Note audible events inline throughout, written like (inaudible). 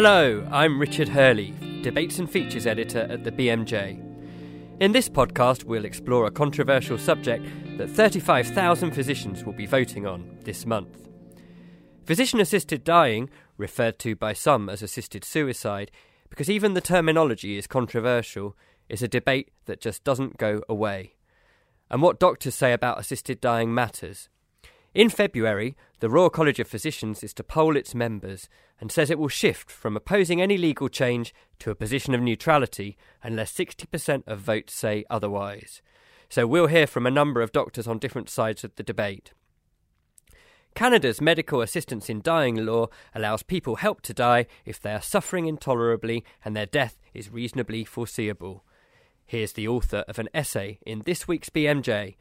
Hello, I'm Richard Hurley, Debates and Features Editor at the BMJ. In this podcast, we'll explore a controversial subject that 35,000 physicians will be voting on this month. Physician assisted dying, referred to by some as assisted suicide, because even the terminology is controversial, is a debate that just doesn't go away. And what doctors say about assisted dying matters. In February, the Royal College of Physicians is to poll its members and says it will shift from opposing any legal change to a position of neutrality unless 60% of votes say otherwise. So we'll hear from a number of doctors on different sides of the debate. Canada's medical assistance in dying law allows people help to die if they are suffering intolerably and their death is reasonably foreseeable. Here's the author of an essay in this week's BMJ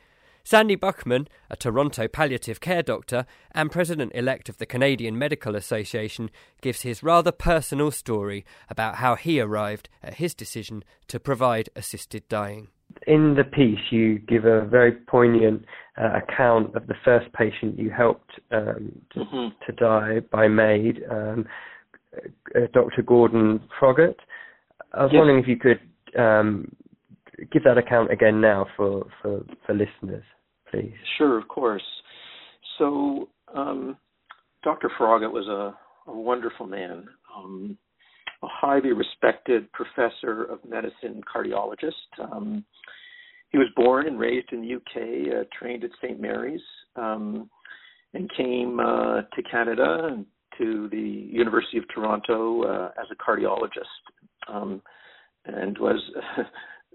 Sandy Buchman, a Toronto palliative care doctor and president elect of the Canadian Medical Association, gives his rather personal story about how he arrived at his decision to provide assisted dying. In the piece, you give a very poignant uh, account of the first patient you helped um, to, mm-hmm. to, die by MAID, um, uh, Dr. Gordon Froggatt. I was yes. wondering if you could um, give that account again now for, for, for listeners please? Sure, of course. So, um, Dr. Froggatt was a, a wonderful man, um, a highly respected professor of medicine cardiologist. Um, he was born and raised in the UK, uh, trained at St. Mary's, um, and came uh, to Canada and to the University of Toronto uh, as a cardiologist, um, and was (laughs)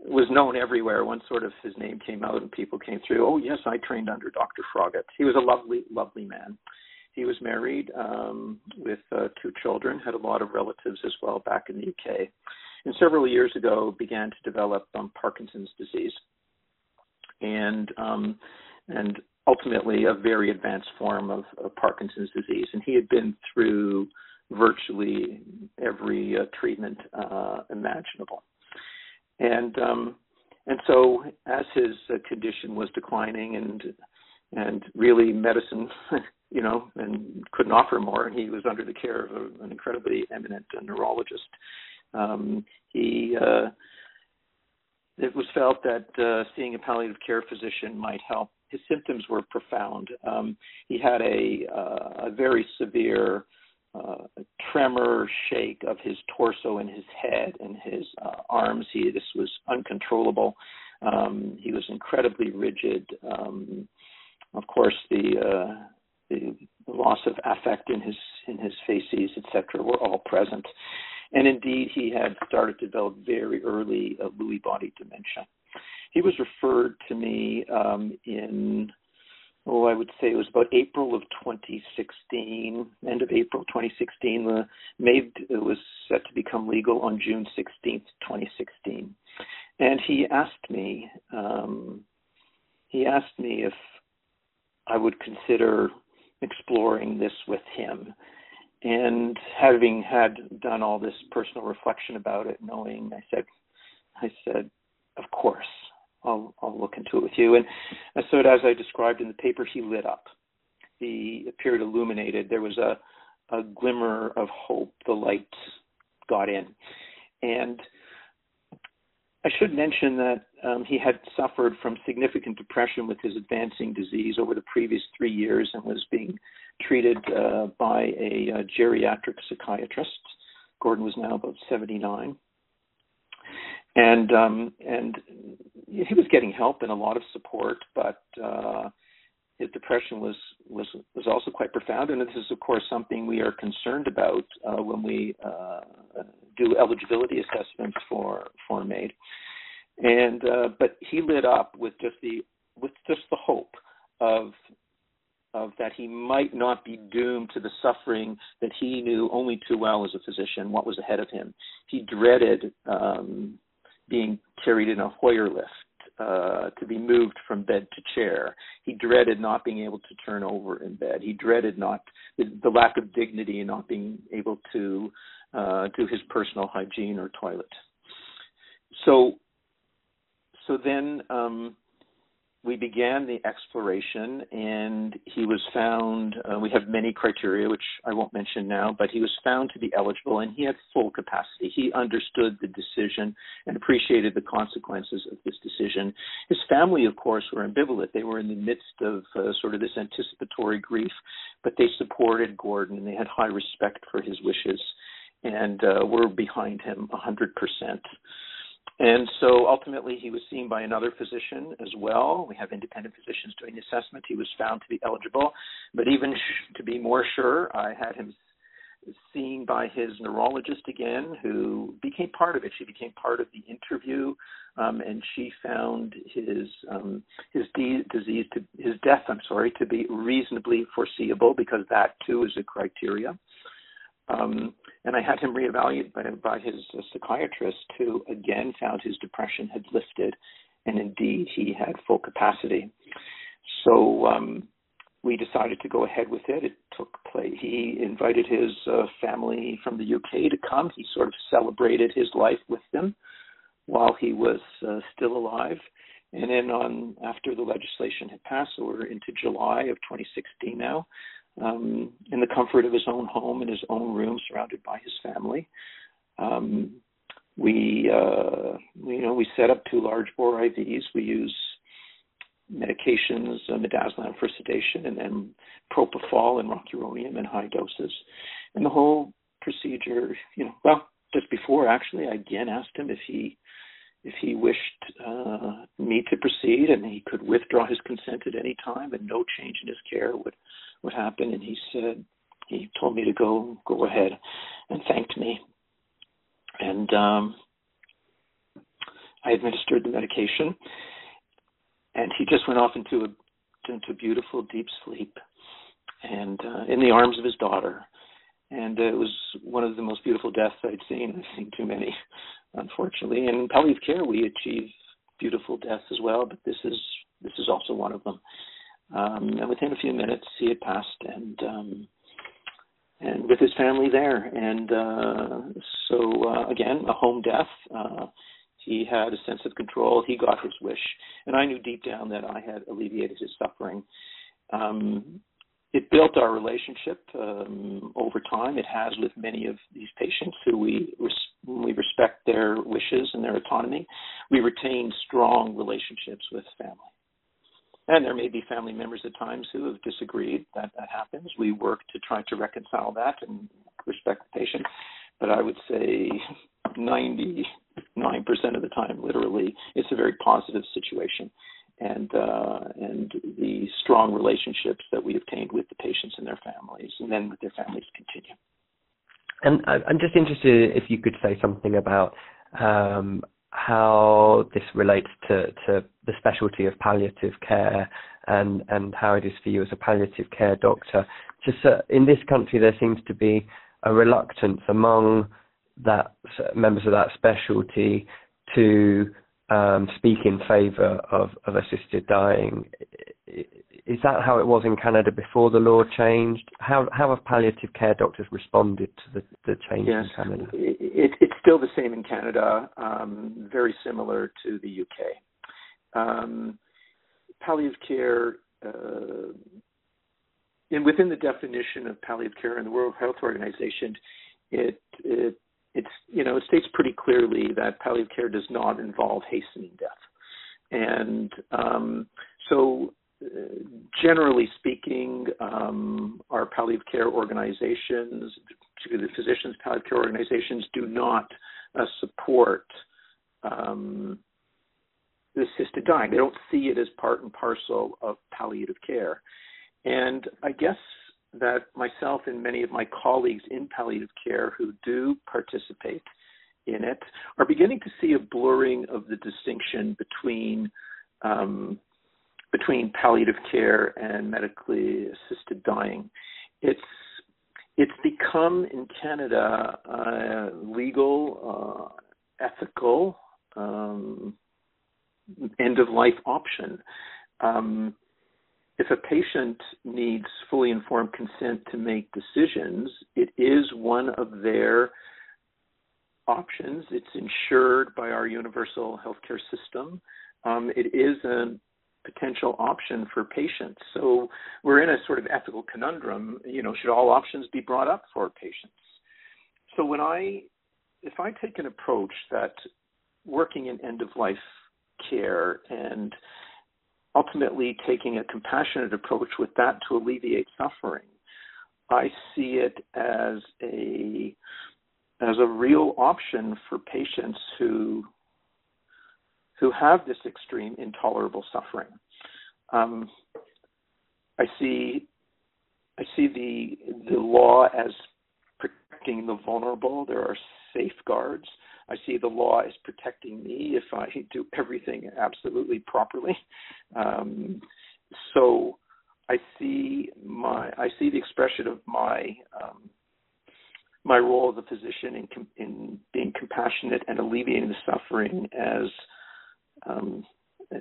was known everywhere. Once sort of his name came out and people came through. Oh yes, I trained under Dr. Froggatt. He was a lovely, lovely man. He was married um, with uh, two children, had a lot of relatives as well back in the UK, and several years ago began to develop um, Parkinson's disease, and um, and ultimately a very advanced form of, of Parkinson's disease. And he had been through virtually every uh, treatment uh, imaginable and um, and so as his uh, condition was declining and and really medicine, (laughs) you know, and couldn't offer more, and he was under the care of a, an incredibly eminent neurologist. Um, he uh, it was felt that uh, seeing a palliative care physician might help. His symptoms were profound. Um, he had a, uh, a very severe uh, tremor, shake of his torso and his head and his uh, arms. He this was uncontrollable. Um, he was incredibly rigid. Um, of course, the uh, the loss of affect in his in his faces, etc., were all present. And indeed, he had started to develop very early uh, Lewy body dementia. He was referred to me um, in oh, I would say it was about April of 2016, end of April 2016. The MAID was set to become legal on June 16th, 2016. And he asked me, um, he asked me if I would consider exploring this with him. And having had done all this personal reflection about it, knowing, I said, I said, of course. I'll, I'll look into it with you. And so, as I described in the paper, he lit up. He appeared illuminated. There was a, a glimmer of hope. The light got in. And I should mention that um, he had suffered from significant depression with his advancing disease over the previous three years and was being treated uh, by a, a geriatric psychiatrist. Gordon was now about 79 and um, and he was getting help and a lot of support, but uh, his depression was was was also quite profound, and this is of course something we are concerned about uh, when we uh, do eligibility assessments for for MAID. And uh, but he lit up with just the with just the hope of of that he might not be doomed to the suffering that he knew only too well as a physician what was ahead of him. He dreaded um, being carried in a Hoyer lift, uh, to be moved from bed to chair. He dreaded not being able to turn over in bed. He dreaded not the, the lack of dignity in not being able to uh, do his personal hygiene or toilet. So, so then um, we began the exploration, and he was found. Uh, we have many criteria, which I won't mention now, but he was found to be eligible, and he had full capacity. He understood the decision and appreciated the consequences of this decision. His family, of course, were ambivalent. They were in the midst of uh, sort of this anticipatory grief, but they supported Gordon, and they had high respect for his wishes, and uh, were behind him 100%. And so ultimately, he was seen by another physician as well. We have independent physicians doing the assessment. He was found to be eligible. But even sh- to be more sure, I had him seen by his neurologist again, who became part of it. She became part of the interview, um, and she found his um, his de- disease to his death. I'm sorry to be reasonably foreseeable because that too is a criteria. Um, and I had him reevaluated by, by his uh, psychiatrist, who again found his depression had lifted, and indeed he had full capacity. So um, we decided to go ahead with it. It took place. He invited his uh, family from the UK to come. He sort of celebrated his life with them while he was uh, still alive. And then on after the legislation had passed, so we're into July of 2016 now um, in the comfort of his own home in his own room, surrounded by his family. Um, we, uh, we, you know, we set up two large bore IVs. We use medications, uh, midazolam for sedation, and then propofol and rocuronium in high doses. And the whole procedure, you know, well, just before actually, I again asked him if he if he wished uh, me to proceed, and he could withdraw his consent at any time, and no change in his care would would happened, And he said he told me to go go ahead, and thanked me. And um, I administered the medication, and he just went off into a into a beautiful deep sleep, and uh, in the arms of his daughter. And uh, it was one of the most beautiful deaths I'd seen. I've seen too many unfortunately. In palliative care, we achieve beautiful deaths as well, but this is this is also one of them. Um, and within a few minutes, he had passed, and um, and with his family there. And uh, so uh, again, a home death. Uh, he had a sense of control. He got his wish, and I knew deep down that I had alleviated his suffering. Um, it built our relationship um, over time. It has with many of these patients who we res- we respect their wishes and their autonomy. We retain strong relationships with family, and there may be family members at times who have disagreed. That that happens. We work to try to reconcile that and respect the patient. But I would say 99% of the time, literally, it's a very positive situation and uh, and the strong relationships that we obtained with the patients and their families, and then with their families continue. And I'm just interested if you could say something about um, how this relates to, to the specialty of palliative care and, and how it is for you as a palliative care doctor. Just uh, in this country, there seems to be a reluctance among that members of that specialty to um, speak in favour of, of assisted dying. Is that how it was in Canada before the law changed? How how have palliative care doctors responded to the, the change yes, in Canada? It, it's still the same in Canada, um, very similar to the UK. Um, palliative care, uh, and within the definition of palliative care in the World Health Organization, it, it it's you know it states pretty clearly that palliative care does not involve hastening death, and um, so generally speaking, um, our palliative care organizations, the physicians' palliative care organizations, do not uh, support um, assisted dying. They don't see it as part and parcel of palliative care. And I guess that myself and many of my colleagues in palliative care who do participate in it are beginning to see a blurring of the distinction between um, between palliative care and medically assisted dying. It's it's become in Canada a legal, uh, ethical, um, end of life option. Um, if a patient needs fully informed consent to make decisions, it is one of their options. It's insured by our universal healthcare system. Um, it is a potential option for patients. So we're in a sort of ethical conundrum. You know, should all options be brought up for patients? So when I, if I take an approach that working in end of life care and ultimately taking a compassionate approach with that to alleviate suffering, I see it as a as a real option for patients who who have this extreme intolerable suffering. Um, I see I see the the law as protecting the vulnerable. There are safeguards. I see the law as protecting me if I do everything absolutely properly. Um, so I see my I see the expression of my um, my role as a physician in, in being compassionate and alleviating the suffering as um,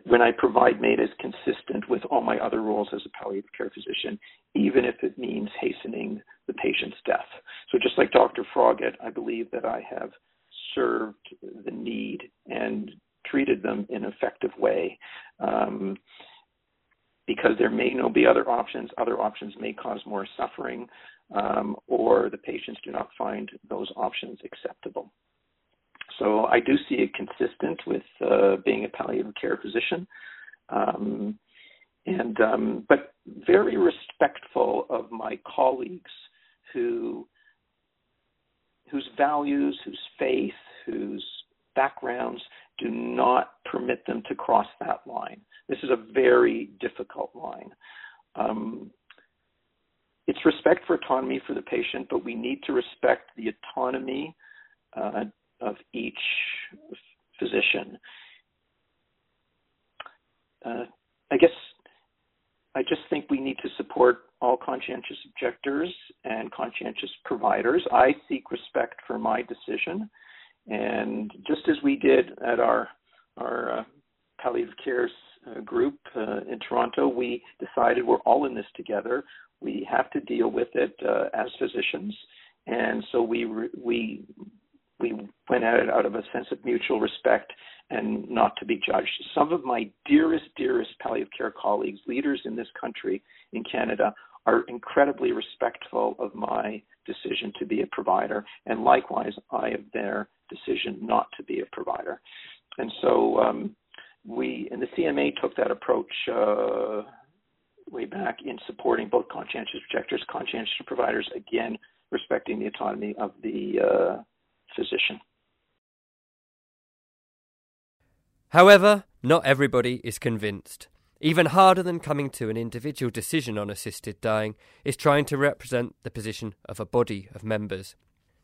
when I provide MAID as consistent with all my other roles as a palliative care physician, even if it means hastening the patient's death. So just like Dr. Froggatt, I believe that I have served the need and treated them in an effective way. Um, because there may no be other options. Other options may cause more suffering, um, or the patients do not find those options acceptable. So I do see it consistent with uh, being a palliative care physician, um, and um, but very respectful of my colleagues who whose values, whose faith, whose backgrounds do not permit them to cross that line. This is a very difficult line. Um, it's respect for autonomy for the patient, but we need to respect the autonomy uh, of each physician. Uh, I guess I just think we need to support all conscientious objectors and conscientious providers. I seek respect for my decision, and just as we did at our our uh, palliative care uh, group uh, in Toronto, we decided we're all in this together. We have to deal with it uh, as physicians, and so we re- we we went at it out of a sense of mutual respect and not to be judged. Some of my dearest, dearest palliative care colleagues, leaders in this country, in Canada, are incredibly respectful of my decision to be a provider, and likewise, I of their decision not to be a provider. And so um, we, and the CMA took that approach uh, way back in supporting both conscientious objectors, conscientious providers, again, respecting the autonomy of the uh, physician. However, not everybody is convinced. Even harder than coming to an individual decision on assisted dying is trying to represent the position of a body of members.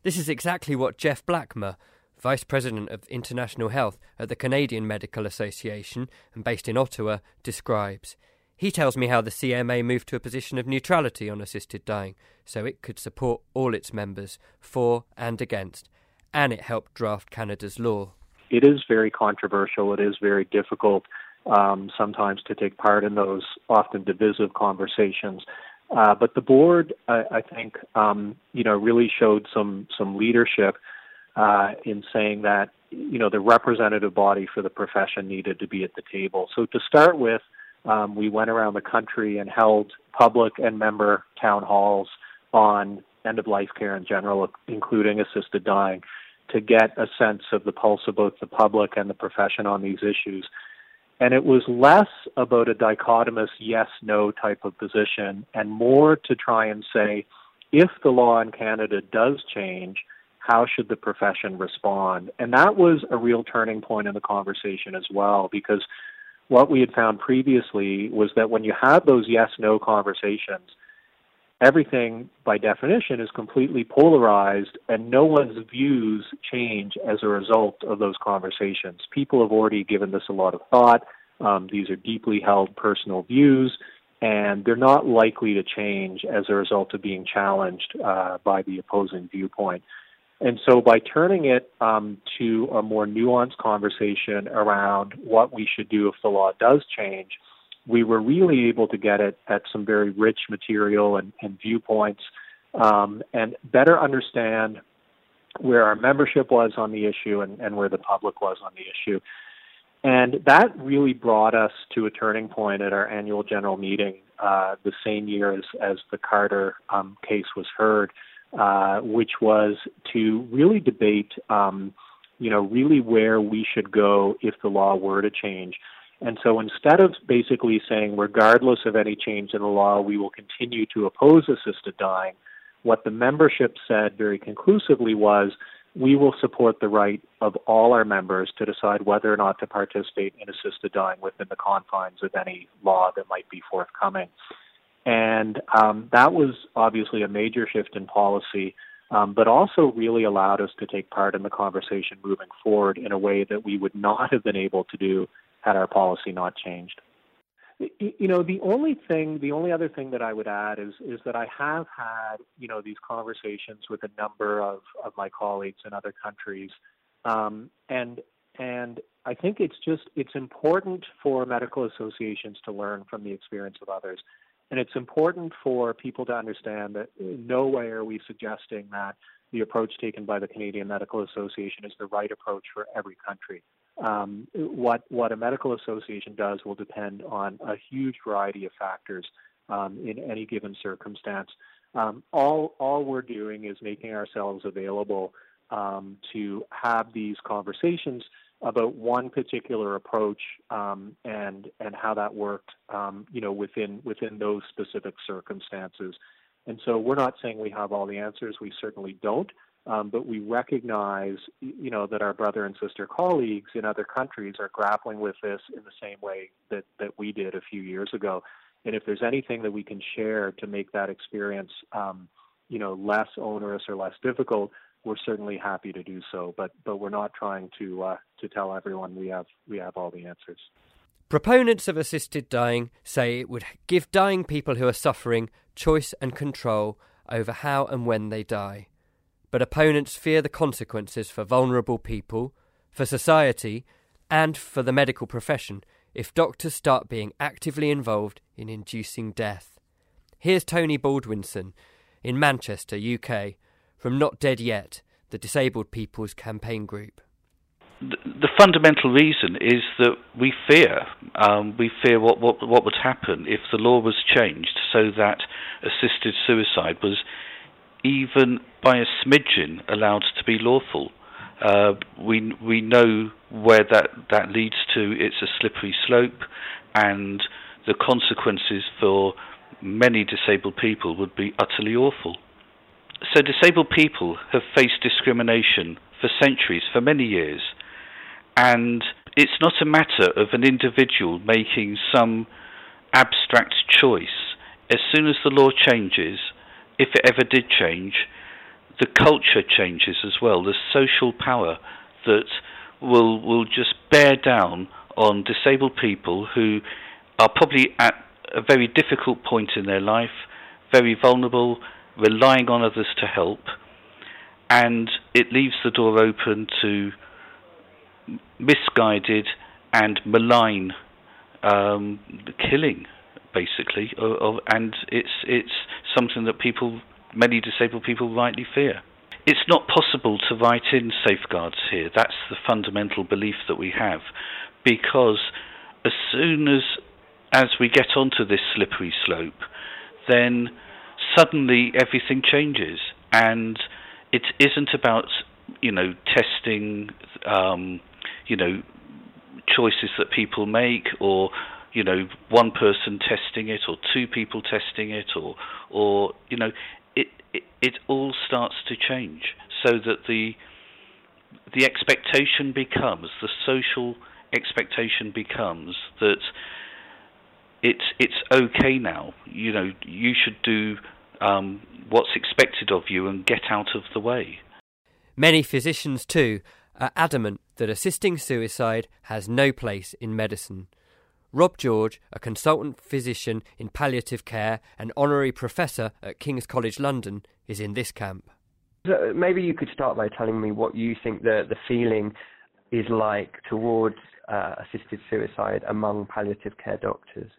This is exactly what Jeff Blackmer, Vice President of International Health at the Canadian Medical Association and based in Ottawa, describes. He tells me how the CMA moved to a position of neutrality on assisted dying so it could support all its members, for and against, and it helped draft Canada's law. It is very controversial. It is very difficult um, sometimes to take part in those often divisive conversations. Uh, but the board, I, I think, um, you know, really showed some some leadership uh, in saying that you know the representative body for the profession needed to be at the table. So to start with, um, we went around the country and held public and member town halls on end of life care in general, including assisted dying, to get a sense of the pulse of both the public and the profession on these issues. And it was less about a dichotomous yes no type of position and more to try and say if the law in Canada does change, how should the profession respond? And that was a real turning point in the conversation as well because what we had found previously was that when you have those yes no conversations, everything by definition is completely polarized and no one's views change as a result of those conversations. People have already given this a lot of thought. Um, these are deeply held personal views and they're not likely to change as a result of being challenged uh, by the opposing viewpoint. And so, by turning it um, to a more nuanced conversation around what we should do if the law does change, we were really able to get it at some very rich material and, and viewpoints um, and better understand where our membership was on the issue and, and where the public was on the issue. And that really brought us to a turning point at our annual general meeting uh, the same year as, as the Carter um, case was heard, uh, which was to really debate, um, you know, really where we should go if the law were to change. And so instead of basically saying, regardless of any change in the law, we will continue to oppose assisted dying, what the membership said very conclusively was, we will support the right of all our members to decide whether or not to participate in assisted dying within the confines of any law that might be forthcoming. And um, that was obviously a major shift in policy, um, but also really allowed us to take part in the conversation moving forward in a way that we would not have been able to do had our policy not changed. You know, the only thing, the only other thing that I would add is is that I have had, you know, these conversations with a number of, of my colleagues in other countries, um, and and I think it's just it's important for medical associations to learn from the experience of others, and it's important for people to understand that no way are we suggesting that the approach taken by the Canadian Medical Association is the right approach for every country um, what what a medical association does will depend on a huge variety of factors um, in any given circumstance. Um, all all we're doing is making ourselves available um, to have these conversations about one particular approach um, and and how that worked, um, you know, within within those specific circumstances. And so we're not saying we have all the answers. We certainly don't. Um, but we recognize, you know, that our brother and sister colleagues in other countries are grappling with this in the same way that, that we did a few years ago. And if there's anything that we can share to make that experience, um, you know, less onerous or less difficult, we're certainly happy to do so. But but we're not trying to uh, to tell everyone we have we have all the answers. Proponents of assisted dying say it would give dying people who are suffering choice and control over how and when they die but opponents fear the consequences for vulnerable people, for society, and for the medical profession if doctors start being actively involved in inducing death. Here's Tony Baldwinson in Manchester, UK, from Not Dead Yet, the Disabled People's Campaign Group. The, fundamental reason is that we fear. Um, we fear what, what, what would happen if the law was changed so that assisted suicide was even by a smidgen allowed to be lawful. Uh, we we know where that, that leads to. It's a slippery slope, and the consequences for many disabled people would be utterly awful. So disabled people have faced discrimination for centuries, for many years, and it's not a matter of an individual making some abstract choice. As soon as the law changes, if it ever did change, the culture changes as well. The social power that will will just bear down on disabled people who are probably at a very difficult point in their life, very vulnerable, relying on others to help, and it leaves the door open to misguided and malign um, killing basically, and it's it's something that people, many disabled people, rightly fear. It's not possible to write in safeguards here. That's the fundamental belief that we have, because as soon as as we get onto this slippery slope, then suddenly everything changes, and it isn't about you know testing, um, you know choices that people make or you know one person testing it or two people testing it or or you know it it, all starts to change so that the the expectation becomes the social expectation becomes that it's it's okay now. You know you should do um, what's expected of you and get out of the way. Many physicians too are adamant that assisting suicide has no place in medicine Rob George, a consultant physician in palliative care and honorary professor at King's College London, is in this camp. Maybe you could start by telling me what you think the, the feeling is like towards uh, assisted suicide among palliative care doctors.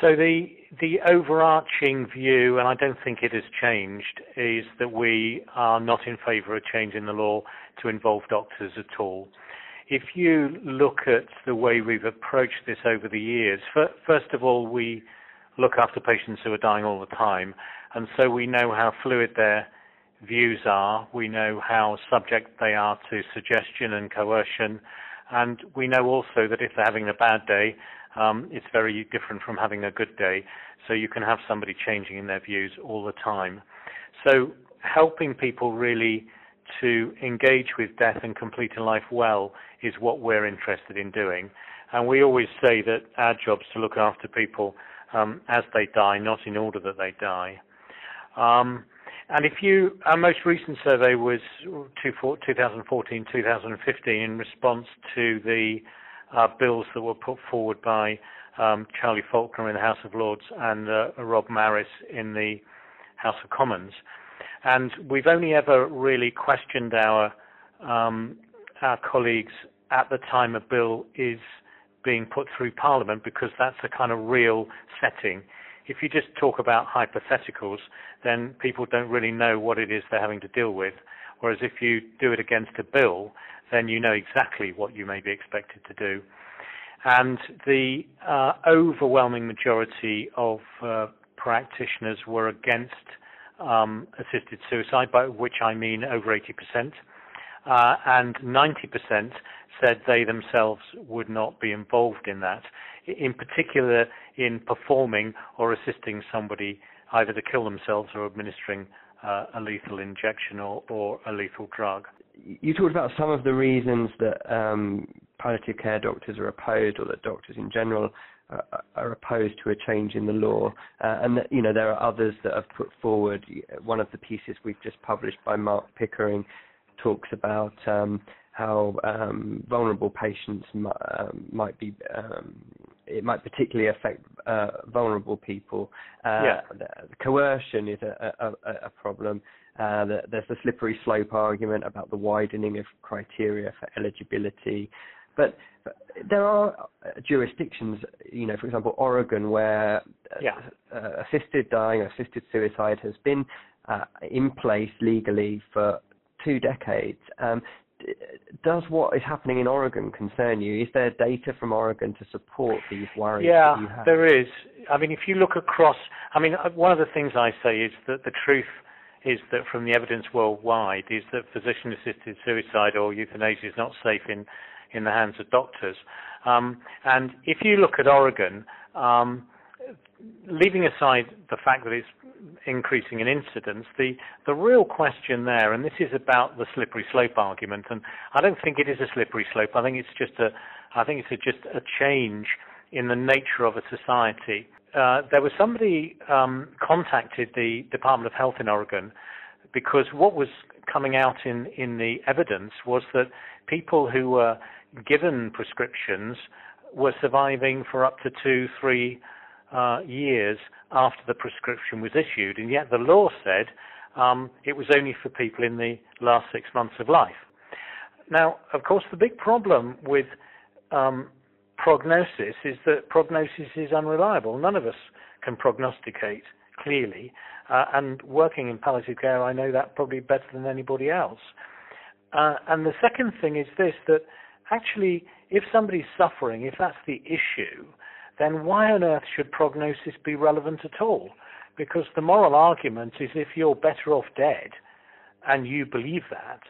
So the the overarching view, and I don't think it has changed, is that we are not in favour of changing the law to involve doctors at all if you look at the way we've approached this over the years, first of all, we look after patients who are dying all the time, and so we know how fluid their views are, we know how subject they are to suggestion and coercion, and we know also that if they're having a bad day, um, it's very different from having a good day. So you can have somebody changing in their views all the time. So helping people really to engage with death and completing life well is what we're interested in doing. And we always say that our job's to look after people um, as they die, not in order that they die. Um, and if you, our most recent survey was 2014-2015 in response to the uh, bills that were put forward by um, Charlie Falconer in the House of Lords and uh, Rob Marris in the House of Commons. And we've only ever really questioned our um, our colleagues at the time a bill is being put through Parliament because that's a kind of real setting. If you just talk about hypotheticals, then people don't really know what it is they're having to deal with. Whereas if you do it against a bill, then you know exactly what you may be expected to do. And the uh, overwhelming majority of uh, practitioners were against um, assisted suicide, by which I mean over 80%. Uh, and 90% said they themselves would not be involved in that, in particular in performing or assisting somebody either to kill themselves or administering uh, a lethal injection or, or, a lethal drug. You talked about some of the reasons that um, palliative care doctors are opposed, or that doctors in general uh, are opposed to a change in the law, uh, and that you know there are others that have put forward. One of the pieces we've just published by Mark Pickering talks about um, how um, vulnerable patients might, um, might be. Um, it might particularly affect uh, vulnerable people. Uh, yeah. The, coercion is a, a, a problem. Uh, the, there's the slippery slope argument about the widening of criteria for eligibility. But, but there are jurisdictions, you know, for example, Oregon, where yeah. uh, assisted dying, assisted suicide has been uh, in place legally for two decades. Um, does what is happening in Oregon concern you? Is there data from Oregon to support these worries? Yeah, there is. I mean, if you look across, I mean, uh, one of the things I say is that the truth is that from the evidence worldwide is that physician-assisted suicide or euthanasia is not safe in in the hands of doctors. Um, and if you look at Oregon, um, leaving aside the fact that it's increasing in incidence, the, the real question there, and this is about the slippery slope argument, and I don't think it is a slippery slope. I think it's just a, I think it's a, just a change in the nature of a society. Uh, there was somebody um, contacted the Department of Health in Oregon because what was coming out in, in the evidence was that people who were given prescriptions were surviving for up to two, three uh, years after the prescription was issued, and yet the law said um, it was only for people in the last six months of life. Now, of course, the big problem with um, prognosis is that prognosis is unreliable. None of us can prognosticate clearly, uh, and working in palliative care, I know that probably better than anybody else. Uh, and the second thing is this that actually, if somebody's suffering, if that's the issue, then why on earth should prognosis be relevant at all? Because the moral argument is if you're better off dead and you believe that,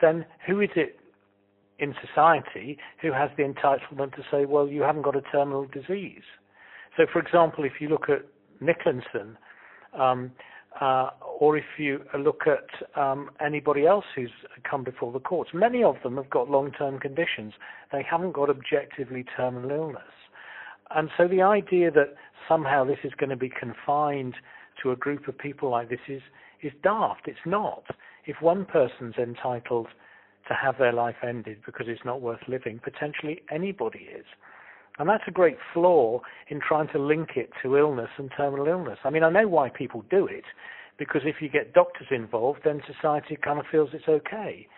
then who is it in society who has the entitlement to say, well, you haven't got a terminal disease? So, for example, if you look at Nicklinson, um, uh, or if you look at um, anybody else who's come before the courts, many of them have got long-term conditions. They haven't got objectively terminal illness. And so the idea that somehow this is going to be confined to a group of people like this is, is daft. It's not. If one person's entitled to have their life ended because it's not worth living, potentially anybody is. And that's a great flaw in trying to link it to illness and terminal illness. I mean, I know why people do it, because if you get doctors involved, then society kind of feels it's okay.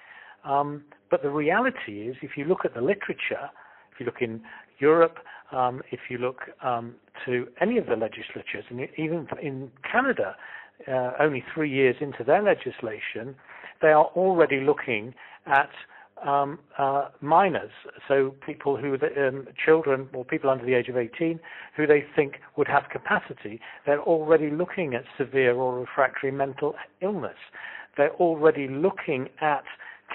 Um, but the reality is, if you look at the literature, if you look in Europe, um, if you look um, to any of the legislatures, and even in Canada, uh, only three years into their legislation, they are already looking at um, uh, minors, so people who, um, children or people under the age of 18, who they think would have capacity. They're already looking at severe or refractory mental illness. They're already looking at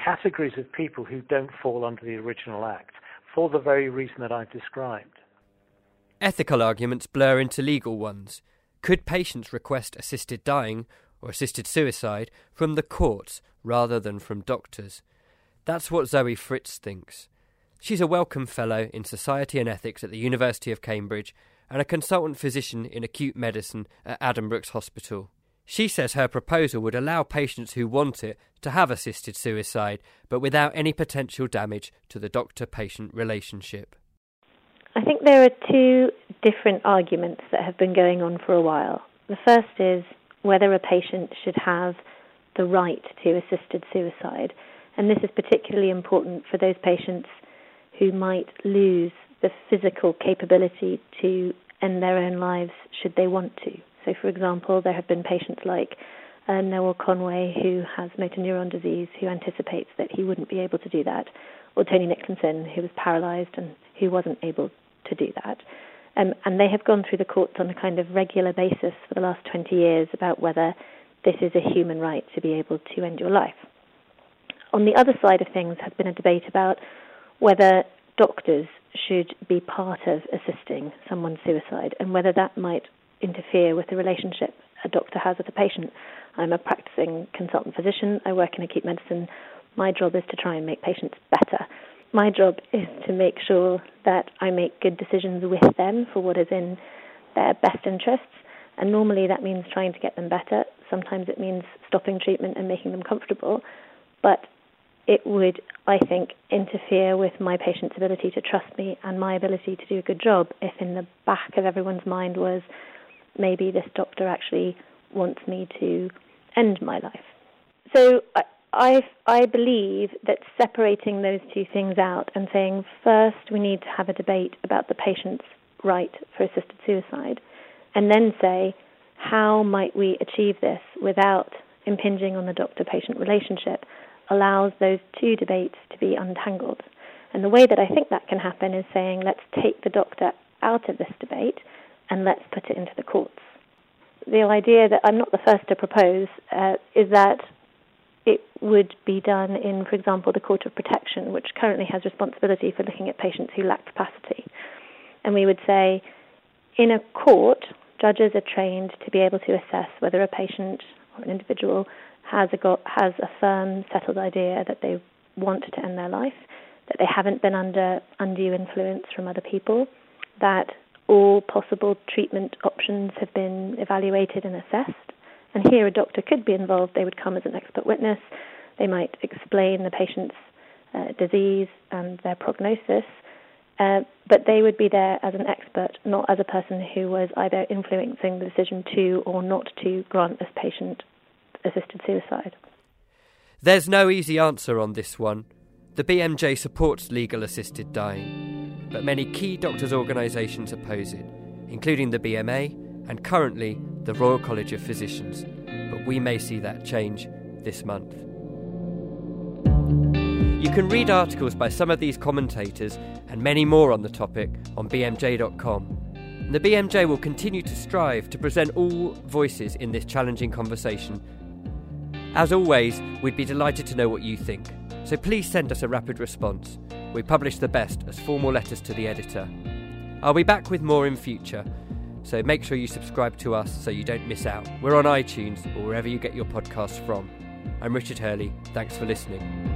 categories of people who don't fall under the original act for the very reason that I've described. Ethical arguments blur into legal ones. Could patients request assisted dying or assisted suicide from the courts rather than from doctors? That's what Zoe Fritz thinks. She's a Wellcome Fellow in Society and Ethics at the University of Cambridge and a consultant physician in acute medicine at Addenbrooke's Hospital. She says her proposal would allow patients who want it to have assisted suicide, but without any potential damage to the doctor patient relationship. I think there are two different arguments that have been going on for a while. The first is whether a patient should have the right to assisted suicide. And this is particularly important for those patients who might lose the physical capability to end their own lives should they want to. So, for example, there have been patients like uh, Noel Conway, who has motor neuron disease, who anticipates that he wouldn't be able to do that, or Tony Nicklinson, who was paralyzed and who wasn't able to do that. Um, and they have gone through the courts on a kind of regular basis for the last 20 years about whether this is a human right to be able to end your life. On the other side of things has been a debate about whether doctors should be part of assisting someone's suicide and whether that might interfere with the relationship a doctor has with a patient. I'm a practicing consultant physician. I work in acute medicine. My job is to try and make patients better. My job is to make sure that I make good decisions with them for what is in their best interests. And normally that means trying to get them better. Sometimes it means stopping treatment and making them comfortable. But it would, I think, interfere with my patient's ability to trust me and my ability to do a good job if in the back of everyone's mind was maybe this doctor actually wants me to end my life. So I, I believe that separating those two things out and saying first we need to have a debate about the patient's right for assisted suicide, and then say how might we achieve this without impinging on the doctor patient relationship allows those two debates to be untangled. And the way that I think that can happen is saying, let's take the doctor out of this debate and let's put it into the courts. The idea that I'm not the first to propose uh, is that it would be done in, for example, the Court of Protection, which currently has responsibility for looking at patients who lack capacity. And we would say, in a court, judges are trained to be able to assess whether a patient or an individual has a got, has a firm, settled idea that they want to end their life, that they haven't been under undue influence from other people, that all possible treatment options have been evaluated and assessed. And here a doctor could be involved. They would come as an expert witness. They might explain the patient's uh, disease and their prognosis. Uh, but they would be there as an expert, not as a person who was either influencing the decision to or not to grant this patient assisted suicide. There's no easy answer on this one. The BMJ supports legal assisted dying, but many key doctors' organisations oppose it, including the BMA and currently the Royal College of Physicians. But we may see that change this month. You can read articles by some of these commentators and many more on the topic on bmj.com. And the BMJ will continue to strive to present all voices in this challenging conversation as always, we'd be delighted to know what you think, so please send us a rapid response. We publish the best as formal letters to the editor. I'll be back with more in future, so make sure you subscribe to us so you don't miss out. We're on iTunes or wherever you get your podcasts from. I'm Richard Hurley. Thanks for listening.